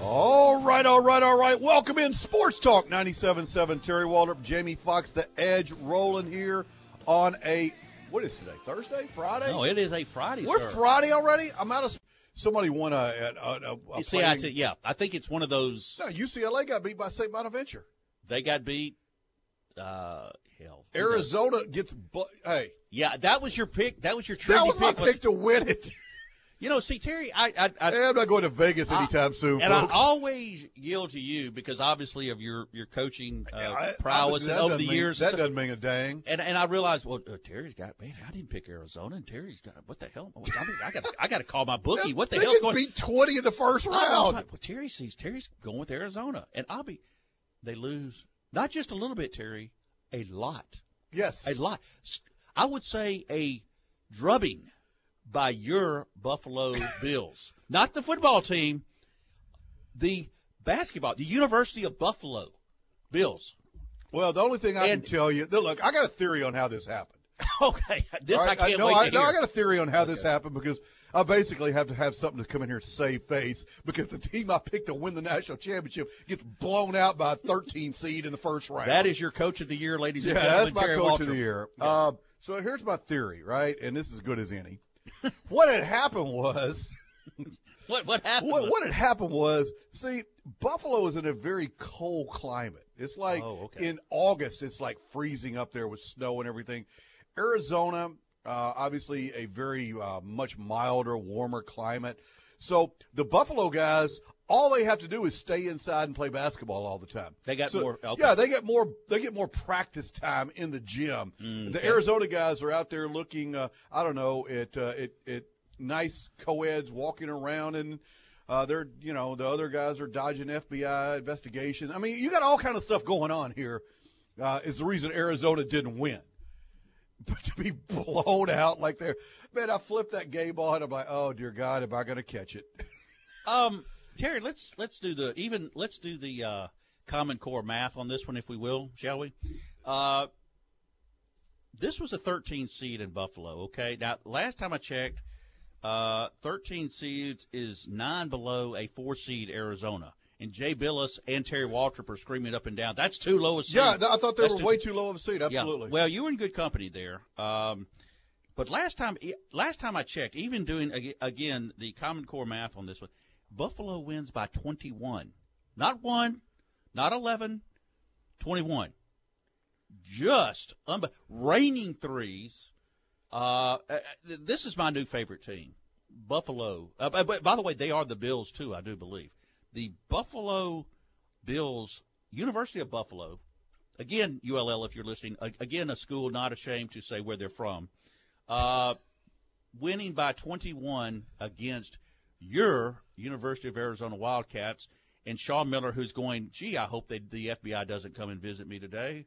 All right, all right, all right. Welcome in Sports Talk 97.7. Terry Waldrop, Jamie Fox, the Edge rolling here on a, what is today? Thursday? Friday? No, it is a Friday. We're sir. Friday already? I'm out of, somebody won a, a, a, a You see, I t- yeah, I think it's one of those. No, UCLA got beat by St. Bonaventure. They got beat. Uh, hell? Arizona gets, bl- hey, Yeah, that was your pick. That was your that was my pick. was- pick to win it. you know, see, Terry, I, I, I Hey, I'm not going to Vegas I- anytime soon, and folks. I always yield to you because obviously of your your coaching uh, I- prowess over the mean- years. That doesn't mean a dang. and and I realized, well, uh, Terry's got man. I didn't pick Arizona, and Terry's got what the hell? I mean, I got I got to call my bookie. What the hell's get going? beat 20 in the first I round. my- well, Terry sees Terry's going with Arizona, and I'll be. They lose not just a little bit, Terry, a lot, Yes. a lot. I would say a drubbing by your Buffalo Bills, not the football team, the basketball, the University of Buffalo Bills. Well, the only thing I And- can tell you, look, I got a theory on how this happened. Okay, this All I can't no, wait I, to no, hear. I got a theory on how this happened because I basically have to have something to come in here to save face because the team I picked to win the national championship gets blown out by a 13 seed in the first round. that is your coach of the year, ladies yeah, and gentlemen. that's my Terry coach Waldrop. of the year. Uh, so here's my theory, right? And this is as good as any. what had happened was. What what happened? What, what had happened was, see, Buffalo is in a very cold climate. It's like Oh, okay. in August, it's like freezing up there with snow and everything. Arizona, uh, obviously, a very uh, much milder, warmer climate. So the Buffalo guys, all they have to do is stay inside and play basketball all the time. They got So, more- okay. Yeah, they get more. They get more practice time in the gym. Mm, the. Arizona guys are out there looking. Uh, I don't know at uh, at, at nice co-eds walking around and. Uh, they're, you know, the other guys are dodging FBI investigations. I mean, you got all kind of stuff going on here. Uh, is the reason Arizona didn't win. But to be blown out like they're, man, I flipped that game ball and I'm like, oh dear God, am I going to catch it? Um, Terry, let's let's do the even let's do the uh, Common Core math on this one, if we will, shall we? Uh, this was a 13 seed in Buffalo. Okay, now last time I checked, uh, 13 seeds is nine below a four seed Arizona. And Jay Bilas and Terry Waldrop are screaming up and down. That's too low a seed. Yeah, I thought they That's were too- way too low of a seed. yeah. Absolutely. Well, you were in good company there. Um, but last time, last time I checked, even doing again the Common Core math on this one, Buffalo wins by 21, not one, not 11, 21. Just raining threes. Uh, uh, this is my new favorite team, Buffalo. Uh, by the way, they are the Bills too. I do believe the Buffalo Bills, University of Buffalo, again, ULL, if you're listening, again, a school not ashamed to say where they're from, uh, winning by 21 against your University of Arizona Wildcats, and Sean Miller, who's going, gee, I hope they, the FBI doesn't come and visit me today.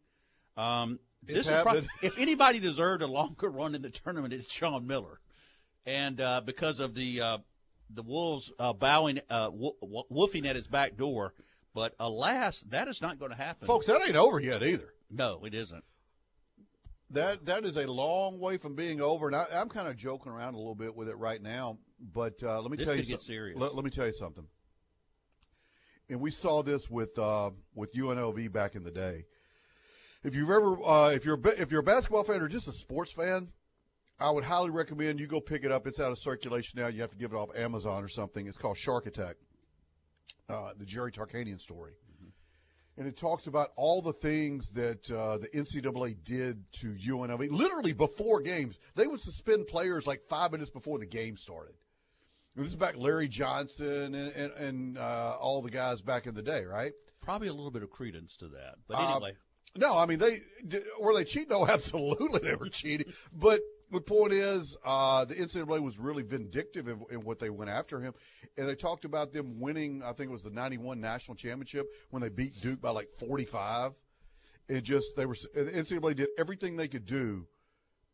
Um, this is if anybody deserved a longer run in the tournament, it's Sean Miller, and uh, because of the uh, the Wolves uh, bowing, uh, wo- wo- woofing at his back door. But alas, that is not going to happen, Folks, that ain't over yet either. No, it isn't. That that is a long way from being over, and I, I'm kind of joking around a little bit with it right now. But uh, let me This tell you, get something. serious. Let, let me tell you something. And we saw this with uh, with UNLV back in the day. If you've ever, uh, if you're a, if you're a basketball fan or just a sports fan, I would highly recommend you go pick it up. It's out of circulation now. You have to give it off Amazon or something. It's called Shark Attack, uh, the Jerry Tarkanian story and it talks about all the things that uh, the NCAA did to UNLV. Literally before games, they would suspend players like five minutes before the game started. And this is back Larry Johnson and, and, and uh, all the guys back in the day, right? Probably a little bit of credence to that. But Uh, No, I mean they were they cheating? No, absolutely they were cheating. But the point is, uh, the NCAA was really vindictive in, in what they went after him, and they talked about them winning. I think it was the '91 national championship when they beat Duke by like 45. and just they were the NCAA did everything they could do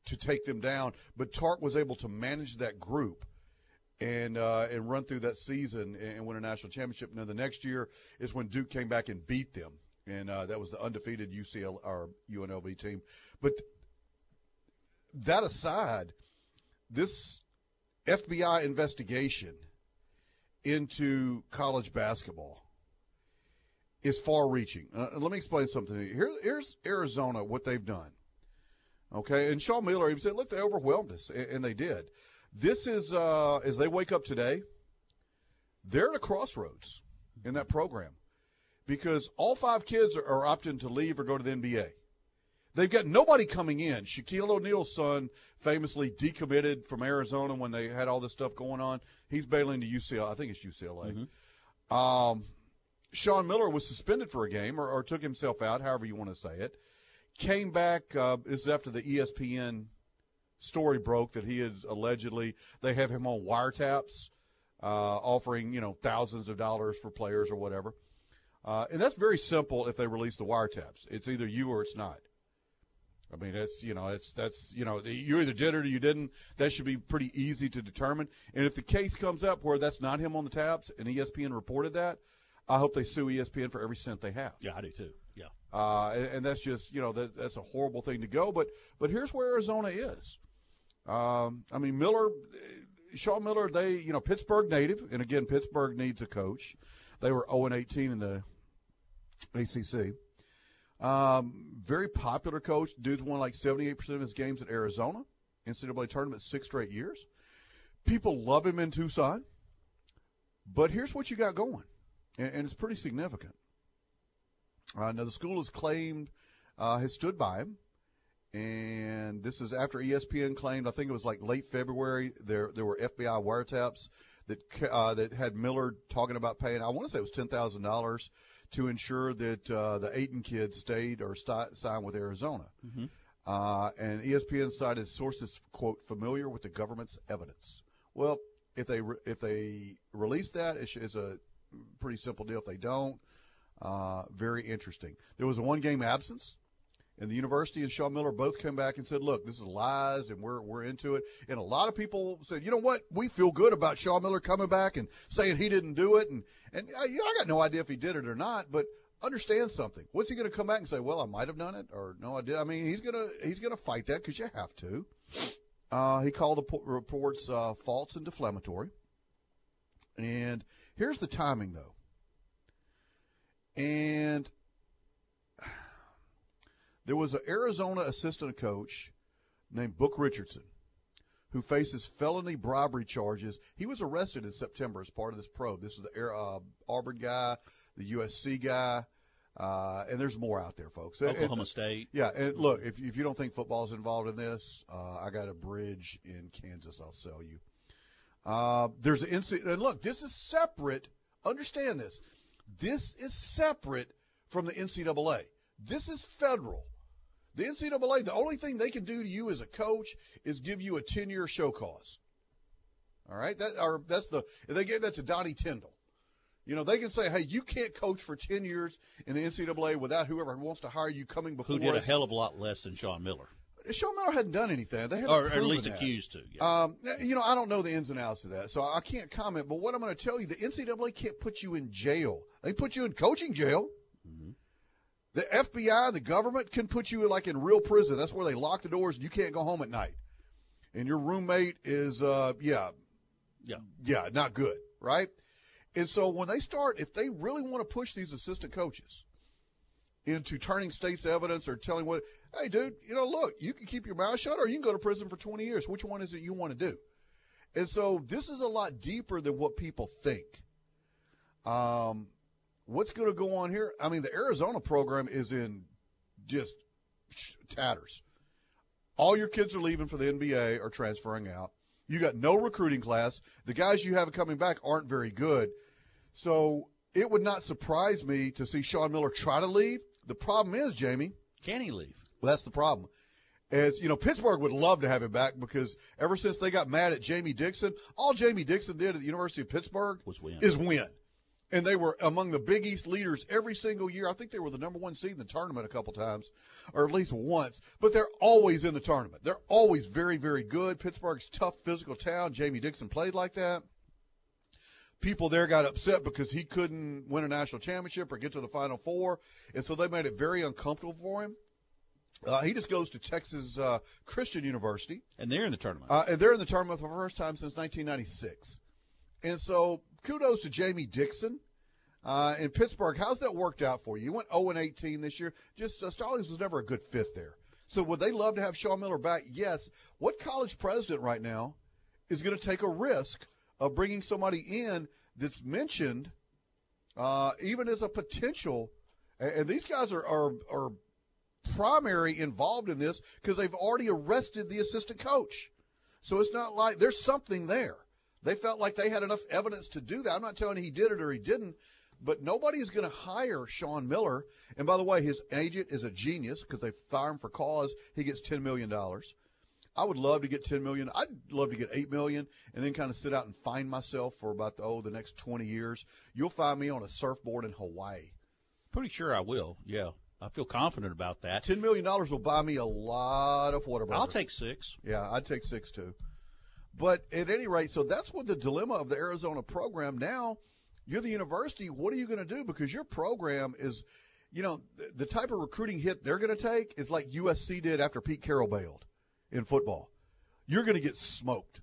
to take them down, but Tark was able to manage that group and uh, and run through that season and win a national championship. And then the next year is when Duke came back and beat them, and uh, that was the undefeated UCL or UNLV team. But that aside, this FBI investigation into college basketball is far-reaching. Uh, let me explain something. Here, here's Arizona, what they've done. Okay, and Sean Miller even said, "Look, they overwhelmed us," and they did. This is uh, as they wake up today. They're at a crossroads in that program because all five kids are, are opting to leave or go to the NBA. They've got nobody coming in. Shaquille O'Neal's son famously decommitted from Arizona when they had all this stuff going on. He's bailing to UCLA. I think it's UCLA. Mm-hmm. Um, Sean Miller was suspended for a game or, or, took himself out, however you want to say it. Came back. Uh, this is after the ESPN story broke that he is allegedly they have him on wiretaps, uh, offering you know thousands of dollars for players or whatever. Uh, and that's very simple if they release the wiretaps. It's either you or it's not. I mean, that's you know, it's that's you know, you either did it or you didn't. That should be pretty easy to determine. And if the case comes up where that's not him on the taps, and ESPN reported that, I hope they sue ESPN for every cent they have. Yeah, I do too. Yeah, uh, and, and, that's just you know that, that's a horrible thing to go. But but here's where Arizona is. Um, I mean, Miller, Sean Miller, they, you know, Pittsburgh native, and again, Pittsburgh needs a coach. They were 0 and 18 in the ACC. Um, very popular coach. Dude's won like 78% of his games at Arizona, NCAA tournament six straight years. People love him in Tucson. But here's what you got going, and, and it's pretty significant. Uh, now, the school has claimed, uh, has stood by him and this is after ESPN claimed I think it was like late February there there were FBI wiretaps that uh, that had Miller talking about paying I want to say it was ten thousand dollars to ensure that uh, the Ayton kids stayed or st- signed with Arizona. Mm-hmm. Uh, and ESPN cited sources quote familiar with the government's evidence. Well, if they re- if they release that, it's, it's a pretty simple deal. If they don't, uh, very interesting. There was a one game absence and the university and Sean Miller both came back and said, "Look, this is lies, and we're we're into it." And a lot of people said, "You know what? We feel good about Sean Miller coming back and saying he didn't do it." And and uh, you know, I got no idea if he did it or not, but understand something. What's he going to come back and say? Well, I might have done it, or no, I did. I mean, he's gonna he's gonna fight that because you have to. Uh, he called the reports uh, false and defamatory. And here's the timing, though. And there was an Arizona assistant coach named Book Richardson who faces felony bribery charges. He was arrested in September as part of this probe. This is the uh, Auburn guy, the USC guy, uh, and there's more out there, folks. Oklahoma and, State. Yeah, and look, if, if you don't think football's involved in this, uh, I got a bridge in Kansas I'll sell you. Uh, there's an incident, and look, this is separate. Understand this. This is separate from the NCAA. This is federal. The NCAA, the only thing they can do to you as a coach is give you a 10 year show cause. All right? That, or that's the, they gave that to Donnie Tyndall. You know, they can say, hey, you can't coach for 10 years in the NCAA without whoever wants to hire you coming before Who did us. a hell of a lot less than Sean Miller. Sean Miller hadn't done anything. They or, at least that. accused to. Yeah. Um, you know, I don't know the ins and outs of that, so I can't comment. But what I'm going to tell you, the NCAA can't put you in jail. They put you in coaching jail. The FBI, the government can put you like in real prison. That's where they lock the doors and you can't go home at night. And your roommate is, uh, yeah, yeah, yeah, not good, right? And so when they start, if they really want to push these assistant coaches into turning state's evidence or telling what, hey, dude, you know, look, you can keep your mouth shut or you can go to prison for 20 years. Which one is it you want to do? And so this is a lot deeper than what people think. Um, what's going to go on here? I mean, the Arizona program is in just tatters. All your kids are leaving for the NBA or transferring out. You got no recruiting class. The guys you have coming back aren't very good. So it would not surprise me to see Sean Miller try to leave. The problem is, Jamie. Can he leave? Well, that's the problem. As you know, Pittsburgh would love to have him back because ever since they got mad at Jamie Dixon, all Jamie Dixon did at the University of Pittsburgh was win. Is win. And they were among the Big East leaders every single year. I think they were the number one seed in the tournament a couple times, or at least once. But they're always in the tournament. They're always very, very good. Pittsburgh's tough physical town. Jamie Dixon played like that. People there got upset because he couldn't win a national championship or get to the Final Four, and so they made it very uncomfortable for him. Uh, he just goes to Texas uh, Christian University, and they're in the tournament. uh, and they're in the tournament for the first time since 1996. And so, kudos to Jamie Dixon uh, in Pittsburgh. How's that worked out for you? You went 0 and 18 this year. Just uh, Stallings was never a good fit there. So, would they love to have Sean Miller back? Yes. What college president right now is going to take a risk of bringing somebody in that's mentioned, uh, even as a potential? And, and these guys are are, are primary involved in this because they've already arrested the assistant coach. So it's not like there's something there. They felt like they had enough evidence to do that. I'm not telling you he did it or he didn't, but nobody's going to hire Sean Miller. And by the way, his agent is a genius because they fire him for cause. He gets $10 million. I would love to get 10 million. I'd love to get 8 million and then kind of sit out and find myself for about the, oh, the next 20 years. You'll find me on a surfboard in Hawaii. Pretty sure I will. Yeah. I feel confident about that. $10 million will buy me a lot of Whataburger. I'll take six. Yeah, I'd take six too. But at any rate, so that's what the dilemma of the Arizona program now. You're the university. What are you going to do? Because your program is, you know, the, type of recruiting hit they're going to take is like USC did after Pete Carroll bailed in football. You're going to get smoked.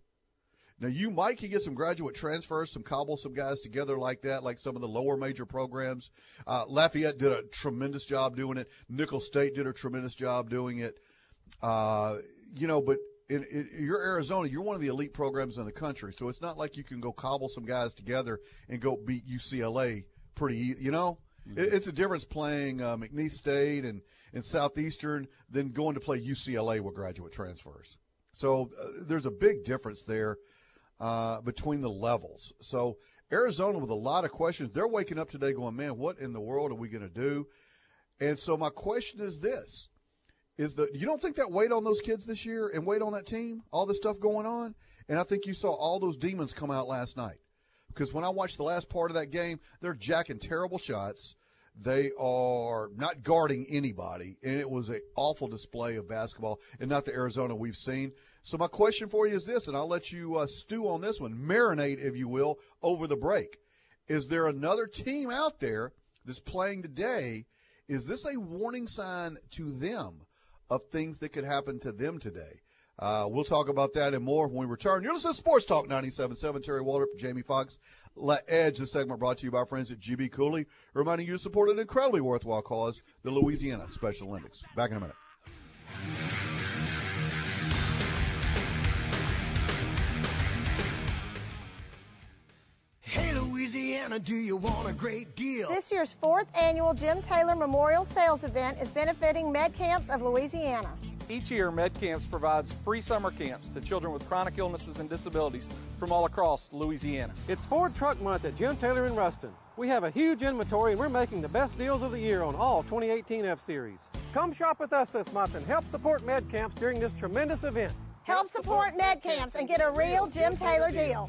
Now you might can get some graduate transfers, some cobble some guys together like that, like some of the lower major programs. Uh, Lafayette did a tremendous job doing it. Nicholls State did a tremendous job doing it. Uh, you know, but in, in, you're Arizona, you're one of the elite programs in the country, so it's not like you can go cobble some guys together and go beat UCLA pretty. You know, it, it's a difference playing uh, McNeese State and and Southeastern than going to play UCLA with graduate transfers. So uh, there's a big difference there uh, between the levels. So Arizona with a lot of questions. They're waking up today going, man, what in the world are we going to do? And so my question is this: Is that you don't think that weight on those kids this year and weight on that team, all this stuff going on, and I think you saw all those demons come out last night. Because when I watched the last part of that game, they're jacking terrible shots. They are not guarding anybody, and it was an awful display of basketball, and not the Arizona we've seen. So my question for you is this, and I'll let you uh, stew on this one, marinate, if you will, over the break. Is there another team out there that's playing today? Is this a warning sign to them of things that could happen to them today? Uh, we'll talk about that and more when we return. You're listening to Sports Talk 97.7. Terry Waldrop, Jamie Foxx. Let Edge, this segment brought to you by our friends at GB Cooley, reminding you to support an incredibly worthwhile cause, the Louisiana Special Olympics. Back in a minute. Louisiana, do you want a great deal? This year's fourth annual Jim Taylor Memorial Sales Event is benefiting MedCamps of Louisiana. Each year, MedCamps provides free summer camps to children with chronic illnesses and disabilities from all across Louisiana. It's Ford Truck Month at Jim Taylor in Ruston. We have a huge inventory and we're making the best deals of the year on all 2018 F Series. Come shop with us this month and help support MedCamps during this tremendous event. Help support Med Camps and get a real Jim Taylor deal.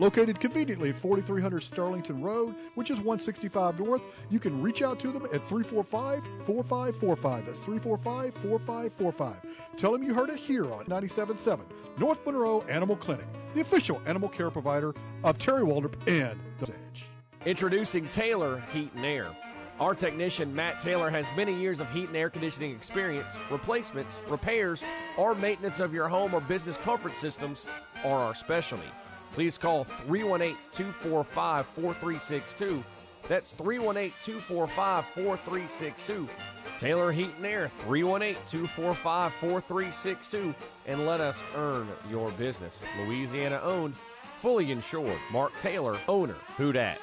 Located conveniently at 4300 Sterlington Road, which is 165 North, you can reach out to them at 345 4545. That's 345 4545. Tell them you heard it here on 97.7 North Monroe Animal Clinic, the official animal care provider of Terry Waldrop and The Edge. Introducing Taylor Heat and Air. Our technician Matt Taylor has many years of heat and air conditioning experience. Replacements, repairs, or maintenance of your home or business comfort systems are our specialty. Please call 318 245 4362. That's 318 245 4362. Taylor Heat and Air 318 245 4362 and let us earn your business. Louisiana owned, fully insured. Mark Taylor, owner. Who dat?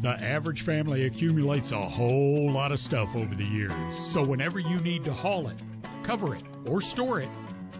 The average family accumulates a whole lot of stuff over the years. So whenever you need to haul it, cover it, or store it,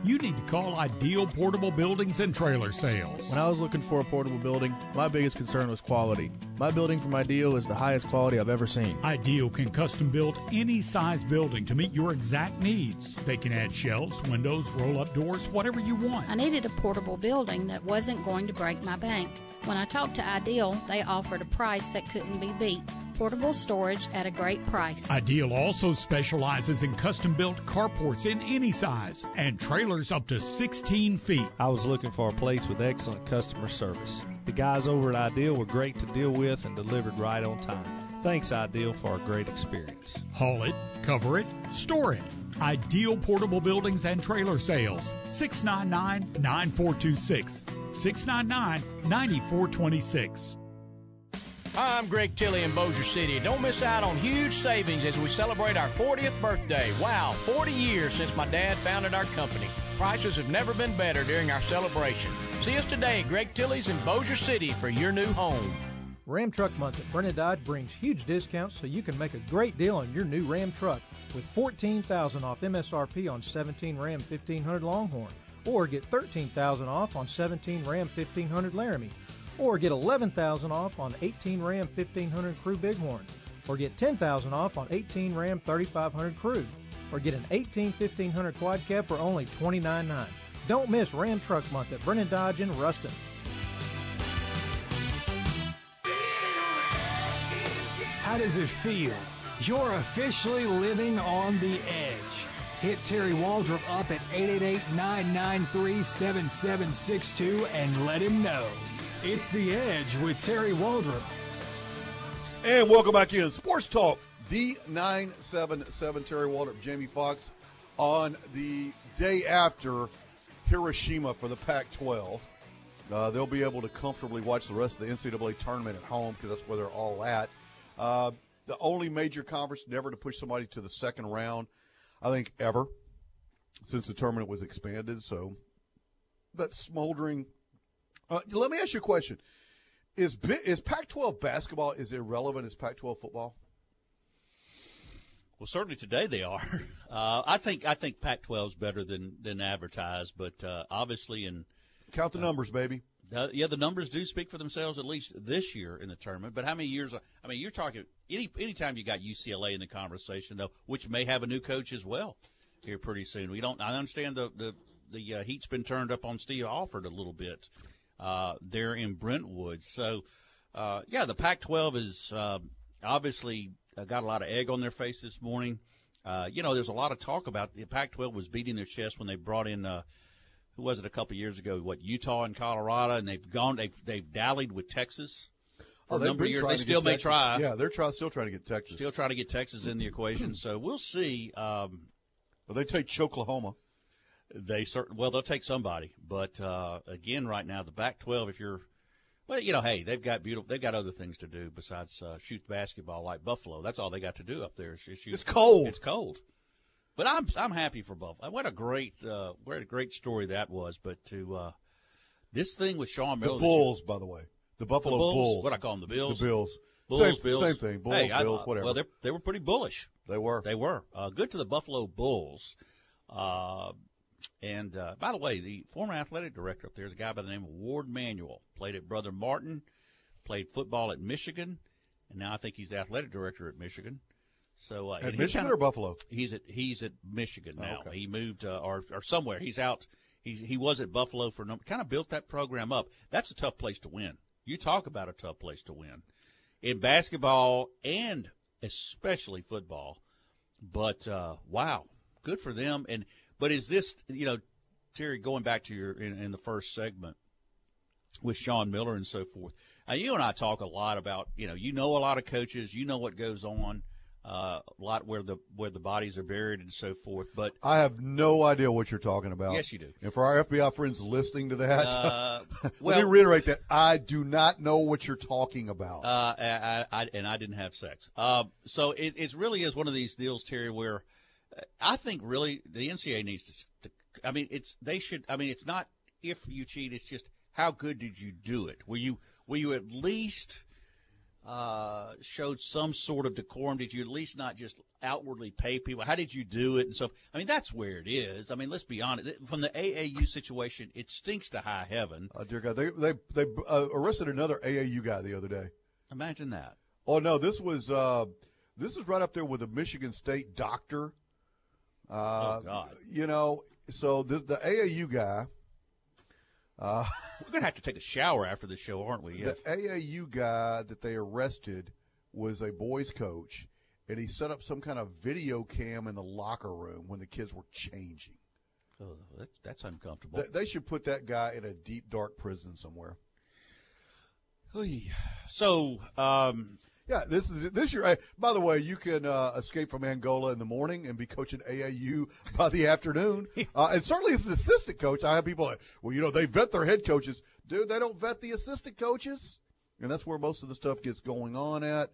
You need to call Ideal Portable Buildings and Trailer Sales. When I was looking for a portable building, my biggest concern was quality. My building from Ideal is the highest quality I've ever seen. Ideal can custom build any size building to meet your exact needs. They can add shelves, windows, roll up doors, whatever you want. I needed a portable building that wasn't going to break my bank. When I talked to Ideal, they offered a price that couldn't be beat. Portable storage at a great price. Ideal also specializes in custom built carports in any size and trailers up to 16 feet. I was looking for a place with excellent customer service. The guys over at Ideal were great to deal with and delivered right on time. Thanks, Ideal, for a great experience. Haul it, cover it, store it. Ideal Portable Buildings and Trailer Sales, 699 9426. 699 9426. I'm Greg Tilley in Bossier City. Don't miss out on huge savings as we celebrate our 40th birthday. Wow, 40 years since my dad founded our company. Prices have never been better during our celebration. See us today, at Greg Tilley's in Bossier City for your new home. Ram Truck Month at Brennan Dodge brings huge discounts so you can make a great deal on your new Ram truck with 14000 off MSRP on 17 Ram 1500 Longhorn or get 13000 off on 17 Ram 1500 Laramie or get 11000 off on 18 Ram 1500 Crew Bighorn, or get 10000 off on 18 Ram 3500 Crew, or get an 18 1500 Quad Cab for only $29.9. Don't miss Ram Truck Month at Brennan Dodge in Ruston. How does it feel? You're officially living on the edge. Hit Terry Waldrop up at 888-993-7762 and let him know. It's The Edge with Terry Waldrop. And welcome back in. Sports Talk, D977, Terry Waldrop, Jamie Fox, on the day after Hiroshima for the Pac 12. Uh, they'll be able to comfortably watch the rest of the NCAA tournament at home because that's where they're all at. Uh, the only major conference never to push somebody to the second round, I think, ever since the tournament was expanded. So that smoldering uh, let me ask you a question: Is is Pac-12 basketball as irrelevant as Pac-12 football? Well, certainly today they are. Uh, I think I think Pac-12 is better than than advertised, but uh, obviously in count the numbers, baby. Uh, yeah, the numbers do speak for themselves at least this year in the tournament. But how many years? I mean, you're talking any anytime you got UCLA in the conversation, though, which may have a new coach as well here pretty soon. We don't. I understand the the the uh, heat's been turned up on Steve Alford a little bit uh, there in Brentwood. So, uh, yeah, the Pac-12 is uh, obviously got a lot of egg on their face this morning. Uh, you know, there's a lot of talk about the Pac-12 was beating their chest when they brought in uh, who was it a couple of years ago? What Utah and Colorado, and they've gone they've they've dallied with Texas for oh, a number of years. They still may Texas. try. Yeah, they're try, still trying to get Texas. Still trying to get Texas in the equation. so we'll see. Um, but they take Oklahoma. They certain well they'll take somebody, but uh, again, right now the back twelve, if you're well, you know, hey, they've got beautiful. They've got other things to do besides uh, shoot basketball like Buffalo. That's all they got to do up there. Is shoot. It's cold. It's cold. But I'm I'm happy for Buffalo. What a great uh, what a great story that was. But to uh, this thing with Sean Miller, the Bulls, by the way, the Buffalo the Bulls, Bulls. What I call them, the Bills. The Bills. Bulls, same, Bills. same thing. Bulls, hey, Bills, I, whatever. Well, they they were pretty bullish. They were. They were. Uh, good to the Buffalo Bulls. Uh, and uh, by the way, the former athletic director up there is a guy by the name of Warde Manuel. Played at Brother Martin, played football at Michigan, and now I think he's the athletic director at Michigan. So uh, at Michigan kinda, or Buffalo? He's at he's at Michigan now. Oh, okay. He moved uh, or or somewhere. He's out. He's he was at Buffalo for a number. Kind of built that program up. That's a tough place to win. You talk about a tough place to win in basketball and especially football. But uh, wow, good for them. And but is this, you know, Terry, going back to your in, in the first segment with Sean Miller and so forth. Now, you and I talk a lot about, you know, you know a lot of coaches, you know what goes on, uh, a lot where the where the bodies are buried and so forth. But I have no idea what you're talking about. Yes, you do. And for our FBI friends listening to that, uh, let well, me reiterate that I do not know what you're talking about. Uh, I, I, and I didn't have sex. Uh, so it, it really is one of these deals, Terry, where I think really the NCAA needs to, to. I mean, it's they should. I mean, it's not if you cheat. It's just how good did you do it? Were you were you at least uh, showed some sort of decorum? Did you at least not just outwardly pay people? How did you do it? And so, I mean, that's where it is. I mean, let's be honest. From the AAU situation, it stinks to high heaven. Oh dear God, they they they uh, arrested another AAU guy the other day. Imagine that. Oh no, this was uh, this is right up there with a Michigan State doctor. Uh, Oh, God. You know, so the the AAU guy. Uh, We're gonna have to take a shower after the show, aren't we? The AAU guy that they arrested was a boys coach, and he set up some kind of video cam in the locker room when the kids were changing. Oh, that's, that's uncomfortable. Th- They should put that guy in a deep, dark prison somewhere. So, um, Yeah, this is this year. By the way, you can uh, escape from Angola in the morning and be coaching AAU by the afternoon. Uh, and certainly as an assistant coach, I have people like, well, you know, they vet their head coaches. Dude, they don't vet the assistant coaches, and that's where most of the stuff gets going on at.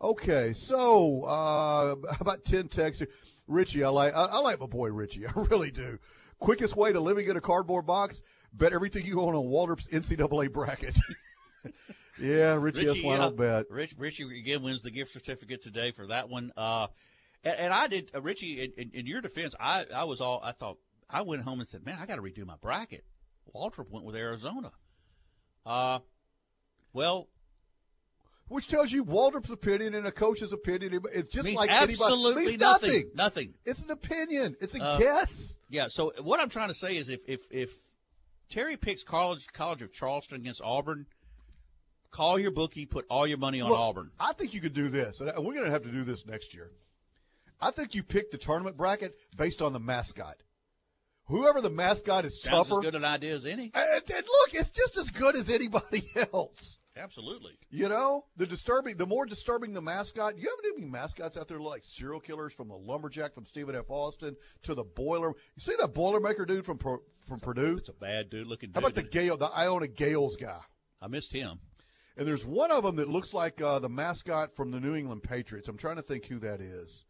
Okay, so uh, about ten texts. here. Richie, I like I, I like my boy Richie. I really do. Quickest way to living in a cardboard box: bet everything you own on Waldrop's NCAA bracket. Yeah, Richie, yeah. I'll bet. Rich, Richie again wins the gift certificate today for that one. Uh, and, and I did, uh, Richie. In, in, in your defense, I, I was all I thought. I went home and said, "Man, I got to redo my bracket." Waldrop went with Arizona. Uh, well, Which tells you Waldrop's opinion and a coach's opinion. It's just like absolutely anybody. nothing. nothing. Nothing. It's an opinion. It's a Uh, guess. Yeah. So what I'm trying to say is, if if if Terry picks College College of Charleston against Auburn, call your bookie, put all your money on Look, Auburn. I think you could do this, and we're going to have to do this next year. I think you pick the tournament bracket based on the mascot. Whoever the mascot is Sounds tougher. as good an idea as any. And, and look, it's just as good as anybody else. Absolutely. You know, the disturbing, the more disturbing the mascot. You have any mascots out there like serial killers from the lumberjack from Stephen F. Austin to the boiler. You see that Boilermaker dude from from Purdue? It's a bad dude looking. How about the Gael, the Iona Gaels guy? I missed him. And there's one of them that looks like uh, the mascot from the New England Patriots. I'm trying to think who that is.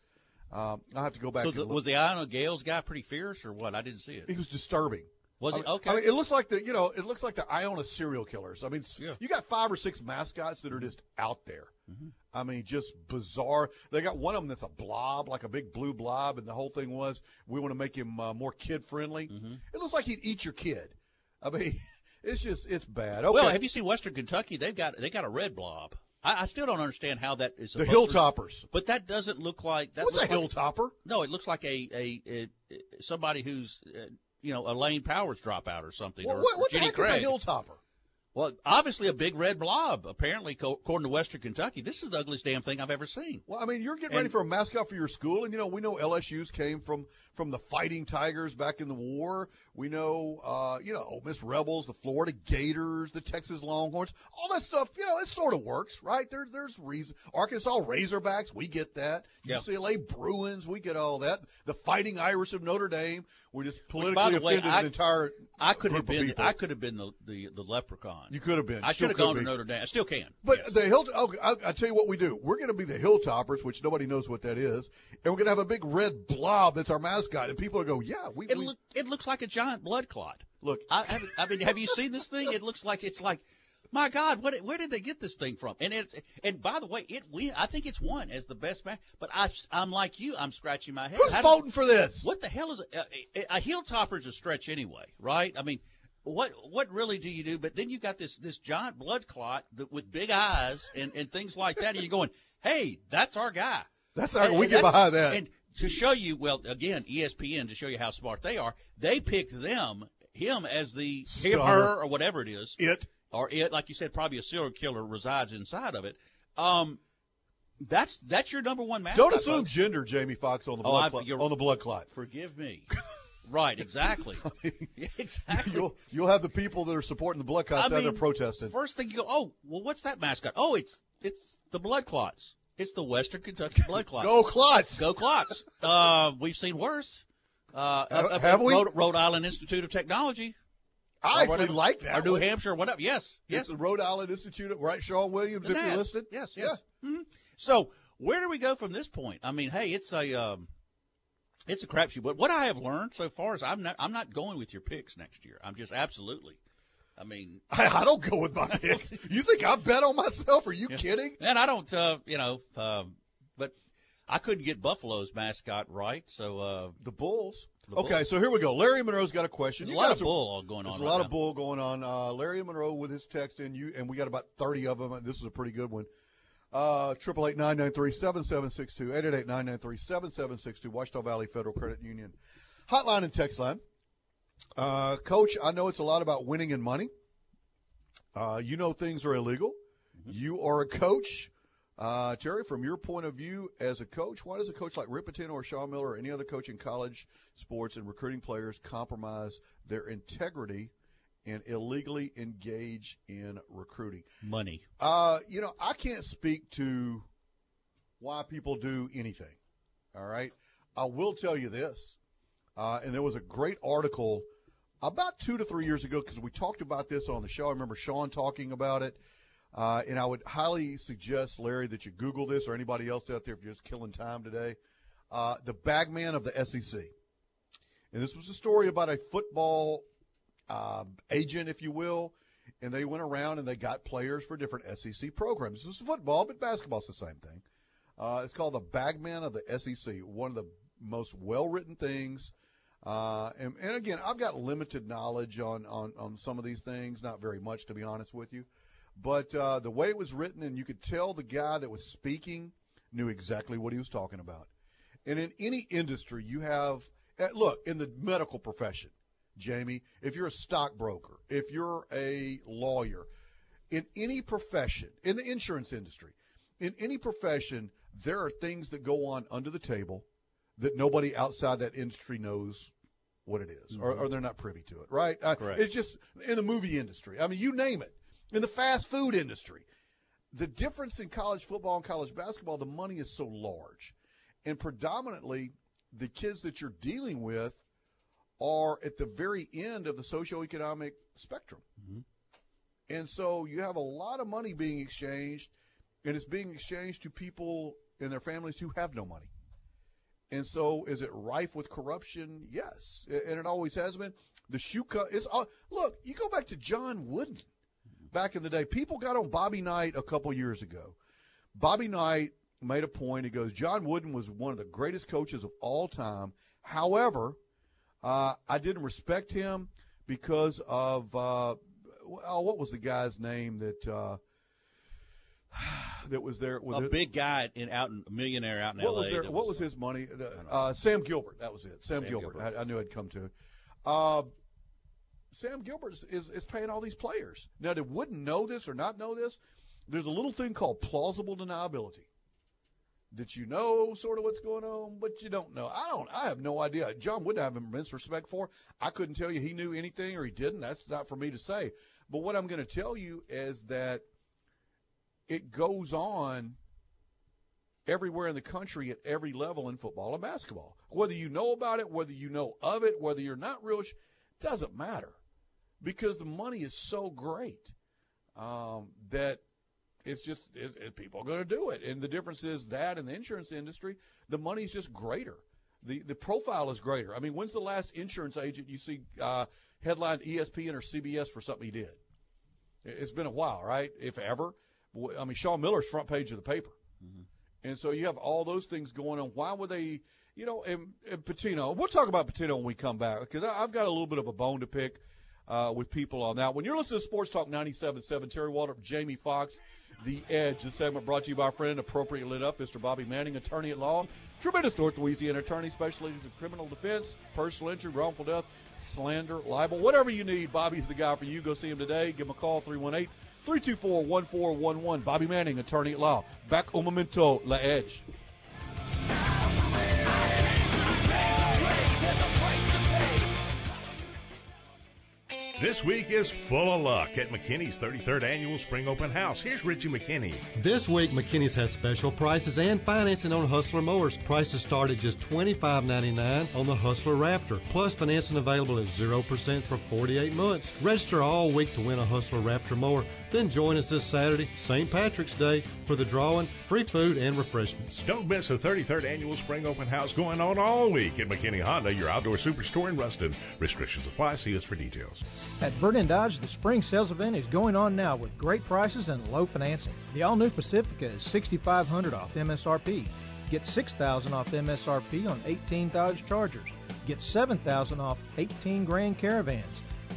Um, I'll have to go back. So the, was the Iona Gaels guy pretty fierce or what? I didn't see it. He was disturbing. Was I he? Okay. I mean, it looks like the you know it looks like the Iona serial killers. I mean, s- you got five or six mascots that are just out there. Mm-hmm. I mean, just bizarre. They got one of them that's a blob, like a big blue blob, and the whole thing was we want to make him uh, more kid friendly. Mm-hmm. It looks like he'd eat your kid. I mean, it's just it's bad. Okay. Well, have you seen Western Kentucky? They've got they got a red blob. I, I still don't understand how that is. The to- Hilltoppers. but that doesn't look like that. What's a looks like- hilltopper? No, it looks like a a, a, a somebody who's uh, you know Elaine Powers dropout or something. Well, or, what, or the heck Craig. is a hilltopper? Well, obviously a big red blob. Apparently, co- according to Western Kentucky, this is the ugliest damn thing I've ever seen. Well, I mean, you're getting And- ready for a mascot for your school, and you know we know LSU's came from from the Fighting Tigers back in the war. We know, uh, you know, Ole Miss Rebels, the Florida Gators, the Texas Longhorns, all that stuff. You know, it sort of works, right? There's there's reason. Arkansas Razorbacks, we get that. Yeah. UCLA Bruins, we get all that. The Fighting Irish of Notre Dame, we just politically Which, by the way, I. I could have been. I could have been the, the, the leprechaun. You could have been. I should have gone to. Notre Dame. I still can. But the hill, okay, I'll, I'll tell you what we do. We're going to be the Hilltoppers, which nobody knows what that is, and we're going to have a big red blob that's our mascot, and people are go, yeah, we. It we look it looks like a giant blood clot. Look, I, I mean, have you seen this thing? It looks like it's like, my God, what? Where did they get this thing from? And it's and by the way, it we I think it's won as the best match. But I I'm like you, I'm scratching my head. Who's How does- voting for this? What the hell is a, a, a hilltopper's a stretch anyway, right? I mean. What what really do you do? But then you got this this giant blood clot that, with big eyes and, and things like that, and you're going, "Hey, that's our guy." That's our- And- we and get behind that. And to show you, well, again, ESPN to show you how smart they are, they picked them, him as the him, her, or whatever it is, it or it, like you said, probably a serial killer resides inside of it. Um, that's that's your number one match. Don't assume folks. gender, Jamie Fox, on the Oh, blood I- clot. On the blood clot. Forgive me. right, exactly. Yeah, exactly. You'll you'll have the people that are supporting the blood clots I out there protesting. First thing you go, oh, well, what's that mascot? Oh, it's it's the blood clots. It's the Western Kentucky blood clots. Go clots! Go clots! uh, we've seen worse. Uh, Have- up- have we? Rhode, Rhode Island Institute of Technology. I actually whatever. like that Or New one. Hampshire, or whatever. Yes, yes. It's the Rhode Island Institute, right? Sean Williams, if you're listed. Yes, yes. Mhm. So where do we go from this point? I mean, hey, it's a um, it's a crapshoot. But what I have learned so far is I'm not I'm not going with your picks next year. I'm just absolutely I mean, I, I don't go with my picks. You think I bet on myself? Are you kidding? and I don't, uh, you know, um, but I couldn't get Buffalo's mascot right, so uh, the Bulls. The okay, Bulls. so here we go. Larry Monroe's got a question. There's You a lot of bull going on. There's a right lot now. of bull going on. Uh, Larry Monroe with his text in you, and we got about thirty of them. This is a pretty good one. Uh, Triple eight nine nine three seven seven six two eight eight eight nine nine three seven seven six two. Ouachita Valley Federal Credit Union hotline and text line. Uh, Coach, I know it's a lot about winning and money. Uh, you know things are illegal. You are a coach. Uh, Terry, from your point of view as a coach, why does a coach like Pitino or Sean Miller or any other coach in college sports and recruiting players compromise their integrity and illegally engage in recruiting? money. Uh, you know, I can't speak to why people do anything. All right. I will tell you this, uh, and there was a great article about two to three years ago because we talked about this on the show. I remember Sean talking about it. Uh, and I would highly suggest, Larry, that you Google this or anybody else out there if you're just killing time today. Uh, the bagman of the SEC. And this was a story about a football uh, agent, if you will, and they went around and they got players for different SEC programs. This is football, but basketball's the same thing. Uh, it's called the Bagman of the SEC, one of the most well written things. Uh, and, and again, I've got limited knowledge on, on, on some of these things, not very much, to be honest with you. But uh, the way it was written, and you could tell the guy that was speaking knew exactly what he was talking about. And in any industry, you have eh, look in the medical profession, Jamie. If you're a stockbroker, if you're a lawyer, in any profession, in the insurance industry, in any profession, there are things that go on under the table that nobody outside that industry knows what it is, or, or they're not privy to it, right? Uh, Correct. It's just in the movie industry. I mean, you name it. In the fast food industry, the difference in college football and college basketball, the money is so large, and predominantly the kids that you're dealing with are at the very end of the socioeconomic spectrum. And so you have a lot of money being exchanged, and it's being exchanged to people and their families who have no money. And so, is it rife with corruption? Yes, and it always has been. The shoe cut is uh, look. You go back to John Wooden back in the day. People got on Bobby Knight a couple years ago. Bobby Knight made a point. He goes, John Wooden was one of the greatest coaches of all time. However, uh, I didn't respect him because of uh, well, what was the guy's name that uh, that was there? with a it? big guy in out in a millionaire out in what L.A. was there? What was his money? Uh, Sam Gilbert. That was it. Sam, Sam Gilbert. Gilbert. I, I knew I'd come to it. Uh, Sam Gilbert is, is, is paying all these players. Now, they wouldn't know this or not know this. There's a little thing called plausible deniability. That you know sort of what's going on, but you don't know. I don't. I have no idea. John I have immense respect for. I couldn't tell you he knew anything or he didn't. That's not for me to say. But what I'm going to tell you is that it goes on everywhere in the country at every level in football and basketball. Whether you know about it, whether you know of it, whether you're not real, doesn't matter because the money is so great um, that it's just it, it, people are going to do it. And the difference is that in the insurance industry, the money's just greater. The the profile is greater. I mean, when's the last insurance agent you see uh, headlined ESPN or CBS for something he did? It- It's been a while, right? If ever. I mean, Sean Miller's front page of the paper. And so you have all those things going on. Why would they, you know, and, and Pitino, we'll talk about Pitino when we come back because I've got a little bit of a bone to pick uh, with people on that. When you're listening to Sports Talk 97.7, Terry Waldrop, Jamie Fox, The Edge, this segment brought to you by our friend, appropriately lit up, Mr. Bobby Manning, attorney at law, tremendous North Louisiana attorney, specializes in criminal defense, personal injury, wrongful death, slander, libel, whatever you need. Bobby's the guy for you. Go see him today. Give him a call, 318- 324-1411. Bobby Manning, attorney at law. Back un momento, La Edge. This week is full of luck at McKinney's 33rd Annual Spring Open House. Here's Richie McKinney. This week, McKinney's has special prices and financing on Hustler mowers. Prices start at just $25.99 on the Hustler Raptor. Plus, financing available at 0% for 48 months. Register all week to win a Hustler Raptor mower. Then join us this Saturday, St. Patrick's Day, for the drawing, free food, and refreshments. Don't miss the 33rd Annual Spring Open House going on all week at McKinney Honda, your outdoor superstore in Ruston. Restrictions apply. See us for details. At Vernon Dodge, the spring sales event is going on now with great prices and low financing. The all-new Pacifica is 6500 off MSRP. Get 6000 off MSRP on 18 Dodge Chargers. Get 7000 off 18 Grand Caravans.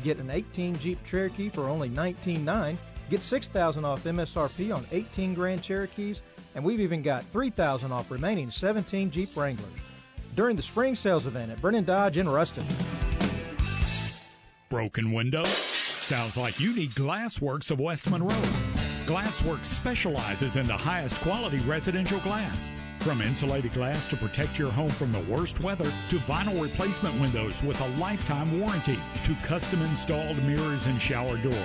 Get an 18 Jeep Cherokee for only 199 Get 6000 off MSRP on 18 Grand Cherokees, and we've even got 3000 off remaining 17 Jeep Wranglers. During the spring sales event at Brennan Dodge in Ruston. Broken window? Sounds like you need Glassworks of West Monroe. Glassworks specializes in the highest quality residential glass. From insulated glass to protect your home from the worst weather, to vinyl replacement windows with a lifetime warranty, to custom installed mirrors and shower doors.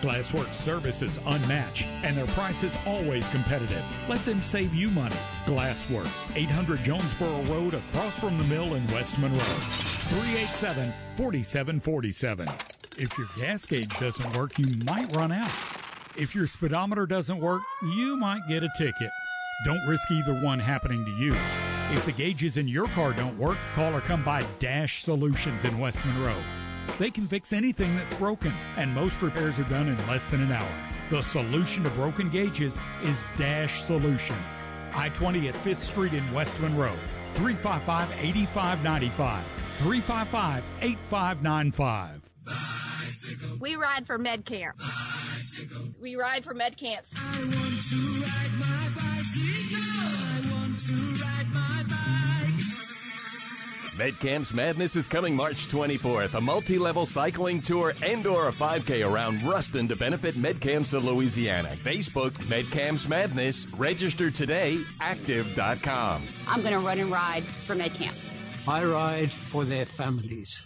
Glassworks service is unmatched and their price is always competitive. Let them save you money. Glassworks, 800 Jonesboro Road across from the mill in West Monroe. 387 4747. If your gas gauge doesn't work, you might run out. If your speedometer doesn't work, you might get a ticket. Don't risk either one happening to you. If the gauges in your car don't work, call or come by Dash Solutions in West Monroe. They can fix anything that's broken, and most repairs are done in less than an hour. The solution to broken gauges is Dash Solutions. I 20 at 5th Street in West Monroe. 355 8595. 355 8595. We ride for med camp. We ride for med camps. I want to ride my bicycle. I want to ride my bike. MedCamps Madness is coming March 24th, a multi-level cycling tour and or a 5K around Ruston to benefit MedCamps of Louisiana. Facebook, MedCamps Madness. Register today, active.com. I'm going to run and ride for med camps. I ride for their families.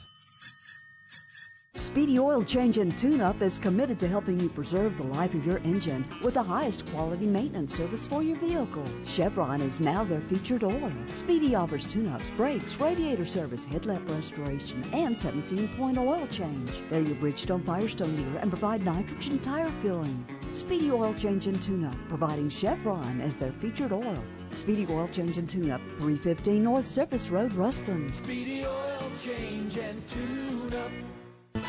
Speedy Oil Change and Tune-Up is committed to helping you preserve the life of your engine with the highest quality maintenance service for your vehicle. Chevron is now their featured oil. Speedy offers tune-ups, brakes, radiator service, headlamp restoration, and 17-point oil change. They're your Bridgestone Firestone dealer and provide nitrogen tire filling. Speedy Oil Change and Tune-Up, providing Chevron as their featured oil. Speedy Oil Change and Tune-Up, 315 North Surface Road, Ruston. Speedy oil change and tune up.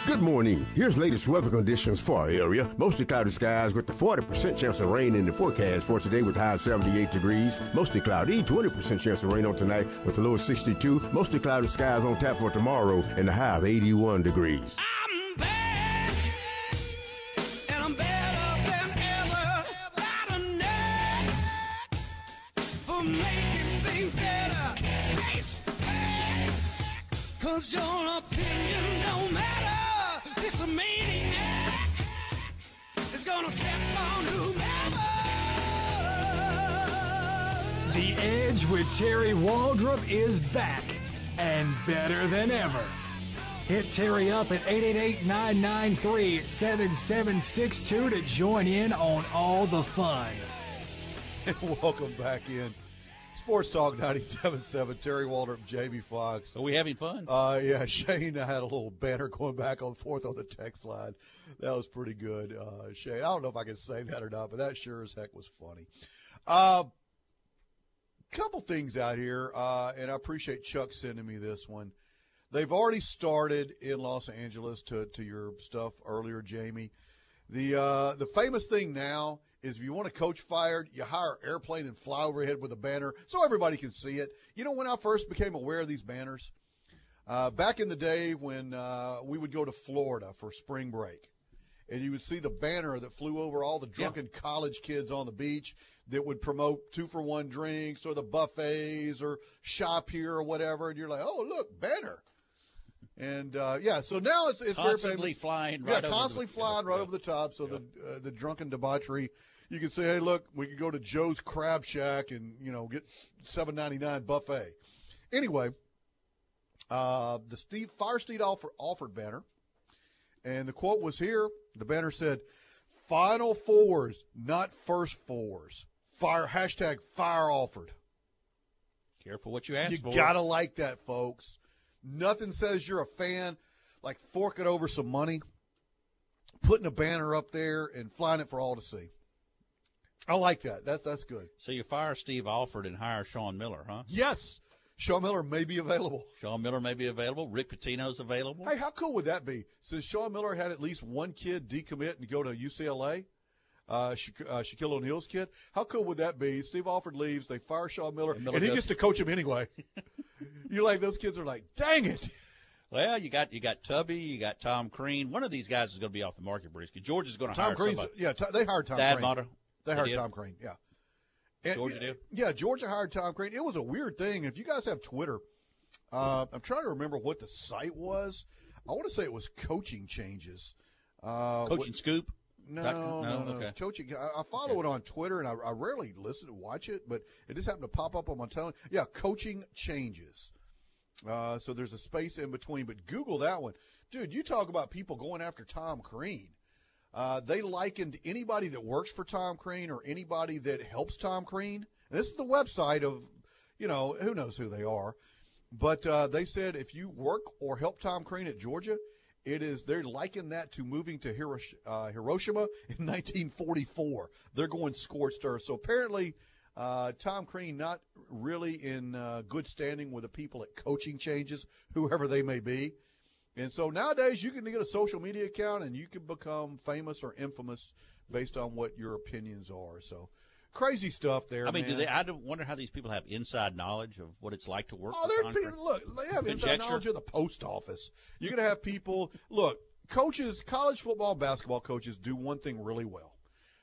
Good morning. Here's latest weather conditions for our area. Mostly cloudy skies with the 40% chance of rain in the forecast for today with high 78 degrees. Mostly cloudy, 20% chance of rain on tonight with the low of 62. Mostly cloudy skies on tap for tomorrow and the high of 81 degrees. And I'm better The Edge with Terry Waldrop is back and better than ever. Hit Terry up at 888-993-7762 to join in on all the fun. Welcome back in. Sports Talk 97.7, Terry Waldrop, Jamie Fox. Are we having fun? Uh, yeah, Shane I had a little banner going back and forth on the text line. That was pretty good, uh, Shane. I don't know if I can say that or not, but that sure as heck was funny. Uh, couple things out here, uh, and I appreciate Chuck sending me this one. They've already started in Los Angeles to, to your stuff earlier, Jamie. The uh, the famous thing now is if you want a coach fired, you hire an airplane and fly overhead with a banner so everybody can see it. You know when I first became aware of these banners? Uh, back in the day when uh, we would go to Florida for spring break, and you would see the banner that flew over all the drunken college kids on the beach that would promote two for one drinks or the buffets or shop here or whatever, and you're like, oh look, banner. And uh, yeah, so now it's it's Constantly flying yeah, right over the- constantly flying right over the top. So the uh, the drunken debauchery, you can say, hey, look, we could go to Joe's Crab Shack and you know get seven ninety nine buffet. Anyway, uh, the Steve Fire Steve offer, offered banner, and the quote was here. The banner said, "Final fours, not first fours." Fire hashtag fire Alford. Careful what you ask you for. gotta like that, folks. Nothing says you're a fan like forking over some money, putting a banner up there, and flying it for all to see. I like that. That's that's good. So you fire Steve Alford and hire Sean Miller, huh? Yes, Sean Miller may be available. Sean Miller may be available. Rick Pitino's available. Hey, how cool would that be? Since Sean Miller had at least one kid decommit and go to UCLA, uh, Sha- uh, Shaquille O'Neal's kid, how cool would that be? Steve Alford leaves, they fire Sean Miller, Miller and he goes- gets to coach him anyway. You're like, those kids are like, dang it. Well, you got you got Tubby, you got Tom Crean. One of these guys is going to be off the market, Brisky. George is going to Tom hire Crean's, somebody. yeah, T- they hired Tom Thad Crean. Matta? They They hired did? Tom Crean, yeah. And- Georgia yeah, did? Yeah, Georgia hired Tom Crean. It was a weird thing. If you guys have Twitter, uh, I'm trying to remember what the site was. I want to say it was coaching changes. Uh, Coaching what- Scoop. No, no, no? Okay. Coaching. I, I follow it on Twitter, and I, I rarely listen to watch it, but it just happened to pop up on my television. Yeah, coaching changes. Uh, so there's a space in between, but Google that one, dude. You talk about people going after Tom Crean. Uh, they likened anybody that works for Tom Crean or anybody that helps Tom Crean. This is the website of, you know, who knows who they are, but uh, they said if you work or help Tom Crean at Georgia, it is they're that to moving to Hirosh- uh, Hiroshima in 1944. They're going scorched earth. So apparently, uh, Tom Crean not really in uh, good standing with the people at coaching changes, whoever they may be. And so nowadays, you can get a social media account and you can become famous or infamous based on what your opinions are. So crazy stuff there. I mean, do they? I wonder how these people have inside knowledge of what it's like to work. Oh, there people. Look, they have inside knowledge of the post office. You're going to have people. Look, coaches, college football, basketball coaches do one thing really well.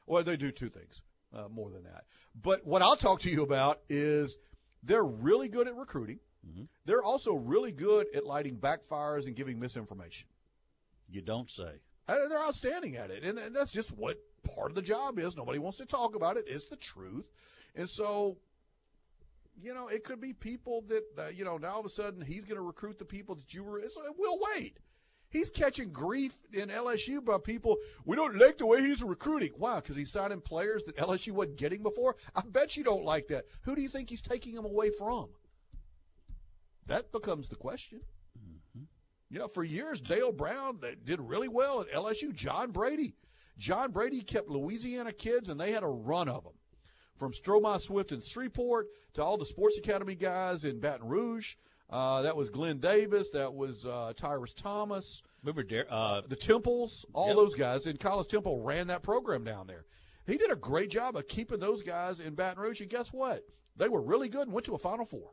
Well, they do two things uh, more than that. But what I'll talk to you about is they're really good at recruiting. Mm-hmm. They're also really good at lighting backfires and giving misinformation. You don't say. Uh, They're outstanding at it, and, and that's just what part of the job is. Nobody wants to talk about it. It's the truth, and so you know it could be people that uh, you know now all of a sudden he's going to recruit the people that you were. It's like, Will Wade. He's catching grief in LSU by people. We don't like the way he's recruiting. Why? Because he's signing players that LSU wasn't getting before. I bet you don't like that. Who do you think he's taking them away from? That becomes the question. You know, for years, Dale Brown did really well at LSU. John Brady. John Brady kept Louisiana kids, and they had a run of them. From Stromile Swift in Shreveport to all the Sports Academy guys in Baton Rouge. Uh, that was Glenn Davis. That was uh, Tyrus Thomas. Remember, Dar- uh, the Temples, all Yep. those guys. in Collis Temple ran that program down there. He did a great job of keeping those guys in Baton Rouge. And guess what? They were really good and went to a Final Four.